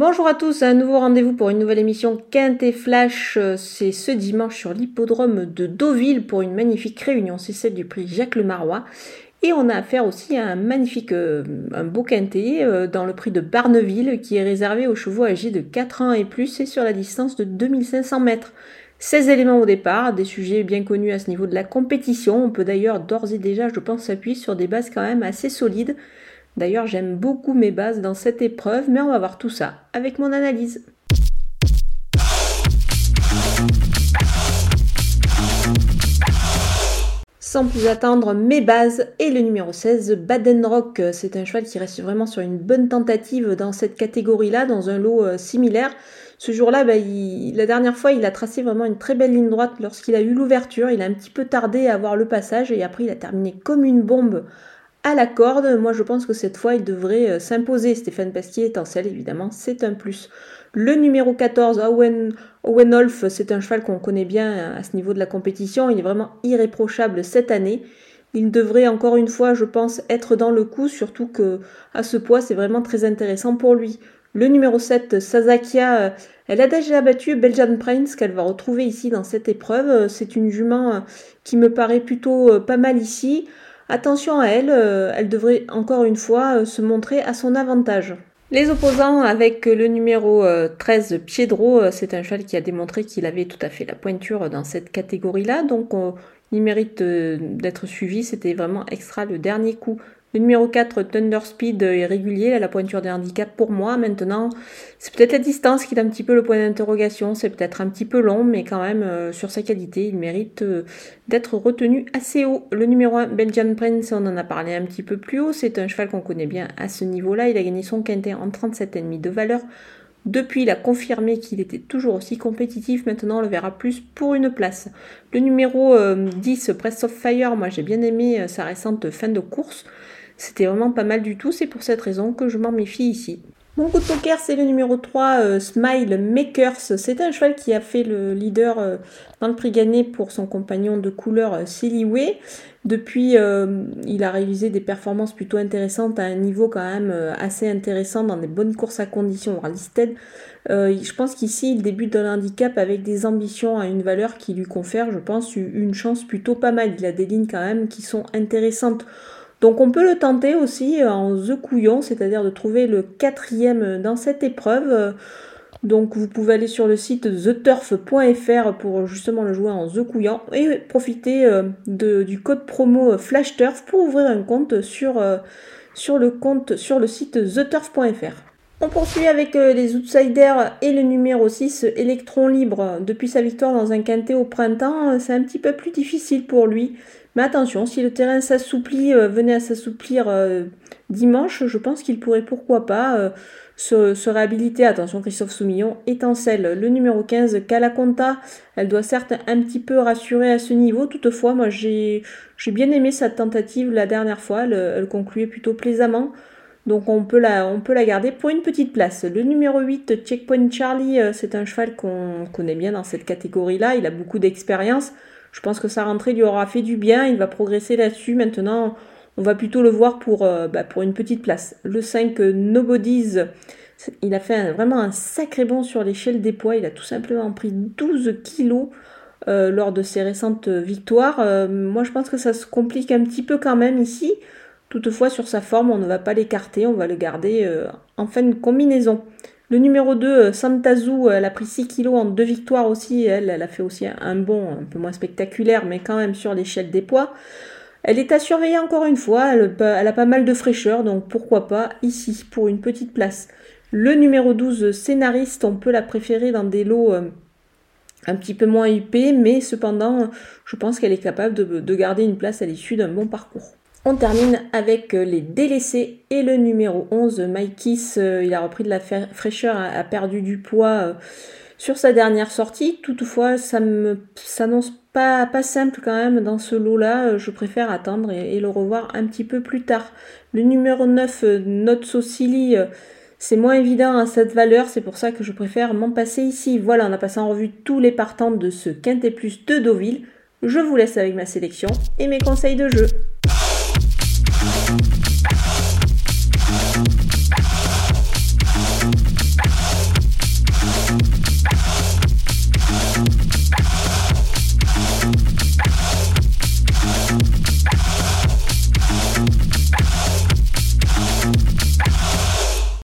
Bonjour à tous, un nouveau rendez-vous pour une nouvelle émission Quintet Flash. C'est ce dimanche sur l'hippodrome de Deauville pour une magnifique réunion. C'est celle du prix Jacques Le Marois. Et on a affaire aussi à un magnifique, euh, un beau quintet euh, dans le prix de Barneville qui est réservé aux chevaux âgés de 4 ans et plus et sur la distance de 2500 mètres. 16 éléments au départ, des sujets bien connus à ce niveau de la compétition. On peut d'ailleurs d'ores et déjà, je pense, s'appuyer sur des bases quand même assez solides. D'ailleurs, j'aime beaucoup mes bases dans cette épreuve, mais on va voir tout ça avec mon analyse. Sans plus attendre, mes bases et le numéro 16, Baden Rock. C'est un cheval qui reste vraiment sur une bonne tentative dans cette catégorie-là, dans un lot euh, similaire. Ce jour-là, bah, la dernière fois, il a tracé vraiment une très belle ligne droite lorsqu'il a eu l'ouverture. Il a un petit peu tardé à avoir le passage et après, il a terminé comme une bombe à la corde. Moi, je pense que cette fois, il devrait euh, s'imposer. Stéphane Pasquier étincelle, évidemment, c'est un plus. Le numéro 14, Owen, Owen Olf, c'est un cheval qu'on connaît bien euh, à ce niveau de la compétition. Il est vraiment irréprochable cette année. Il devrait encore une fois, je pense, être dans le coup, surtout que à ce poids, c'est vraiment très intéressant pour lui. Le numéro 7, Sazakia, euh, elle a déjà battu Belgian Prince qu'elle va retrouver ici dans cette épreuve. C'est une jument qui me paraît plutôt pas mal ici. Attention à elle, euh, elle devrait encore une fois euh, se montrer à son avantage. Les opposants avec le numéro 13 euh, Piedro, c'est un cheval qui a démontré qu'il avait tout à fait la pointure dans cette catégorie-là, donc il mérite d'être suivi, c'était vraiment extra le dernier coup le numéro 4, Thunder Speed, est régulier, la pointure des handicaps pour moi. Maintenant, c'est peut-être la distance qui est un petit peu le point d'interrogation. C'est peut-être un petit peu long, mais quand même, euh, sur sa qualité, il mérite euh, d'être retenu assez haut. Le numéro 1, Belgian Prince, on en a parlé un petit peu plus haut. C'est un cheval qu'on connaît bien à ce niveau-là. Il a gagné son quintet en 37,5 de valeur. Depuis, il a confirmé qu'il était toujours aussi compétitif. Maintenant, on le verra plus pour une place. Le numéro 10, euh, Press of Fire, moi j'ai bien aimé sa récente fin de course. C'était vraiment pas mal du tout, c'est pour cette raison que je m'en méfie ici. Mon coup de poker, c'est le numéro 3, euh, Smile Makers. C'est un cheval qui a fait le leader euh, dans le prix gagné pour son compagnon de couleur euh, Way. Depuis, il a réalisé des performances plutôt intéressantes à un niveau quand même assez intéressant dans des bonnes courses à conditions listed. je pense qu'ici, il débute dans l'handicap avec des ambitions à une valeur qui lui confère, je pense, une chance plutôt pas mal. Il a des lignes quand même qui sont intéressantes. Donc on peut le tenter aussi en The Couillon, c'est-à-dire de trouver le quatrième dans cette épreuve. Donc vous pouvez aller sur le site theturf.fr pour justement le jouer en The Couillon et profiter euh, du code promo FlashTurf pour ouvrir un compte sur, euh, le site theturf.fr. On poursuit avec euh, les outsiders et le numéro 6, Electron Libre. Depuis sa victoire dans un quintet au printemps, c'est un petit peu plus difficile pour lui. Mais attention, si le terrain s'assouplit, euh, venait à s'assouplir euh, dimanche, je pense qu'il pourrait pourquoi pas euh, se, réhabiliter. Attention, Christophe Soumillon étincelle. Le numéro 15, Calaconta, elle doit certes un petit peu rassurer à ce niveau. Toutefois, moi j'ai bien aimé sa tentative la dernière fois. Elle, concluait plutôt plaisamment. Donc on peut, la, garder pour une petite place. Le numéro 8, Checkpoint Charlie, c'est un cheval qu'on connaît bien dans cette catégorie-là. Il a beaucoup d'expérience. Je pense que sa rentrée lui aura fait du bien, il va progresser là-dessus. Maintenant, on va plutôt le voir pour, euh, bah, pour une petite place. Le 5, euh, Nobodies, il a fait vraiment un sacré bond sur l'échelle des poids. Il a tout simplement pris 12 kilos euh, lors de ses récentes victoires. moi, je pense que ça se complique un petit peu quand même ici. Toutefois, sur sa forme, on ne va pas l'écarter, on va le garder en fin de combinaison. Le numéro 2, euh, Santazou, elle a pris 6 kilos en deux victoires aussi. Elle, elle a fait aussi un bond un peu moins spectaculaire, mais quand même sur l'échelle des poids. Elle est à surveiller encore une fois. Elle, a pas mal de fraîcheur, donc pourquoi pas ici pour une petite place. Le numéro 12, scénariste, on peut la préférer dans des lots euh, un petit peu moins huppés, mais cependant, je pense qu'elle est capable de garder une place à l'issue d'un bon parcours. On termine avec euh, les délaissés et le numéro 11, Mikis. Euh, il a repris de la fraîcheur, a perdu du poids euh, sur sa dernière sortie. Toutefois, ça me s'annonce pas, simple quand même dans ce lot-là. Je préfère attendre et, le revoir un petit peu plus tard. Le numéro 9, Note Socili, c'est moins évident à cette valeur. C'est pour ça que je préfère m'en passer ici. Voilà, on a passé en revue tous les partants de ce Quintet Plus de Deauville. Je vous laisse avec ma sélection et mes conseils de jeu. Thank you.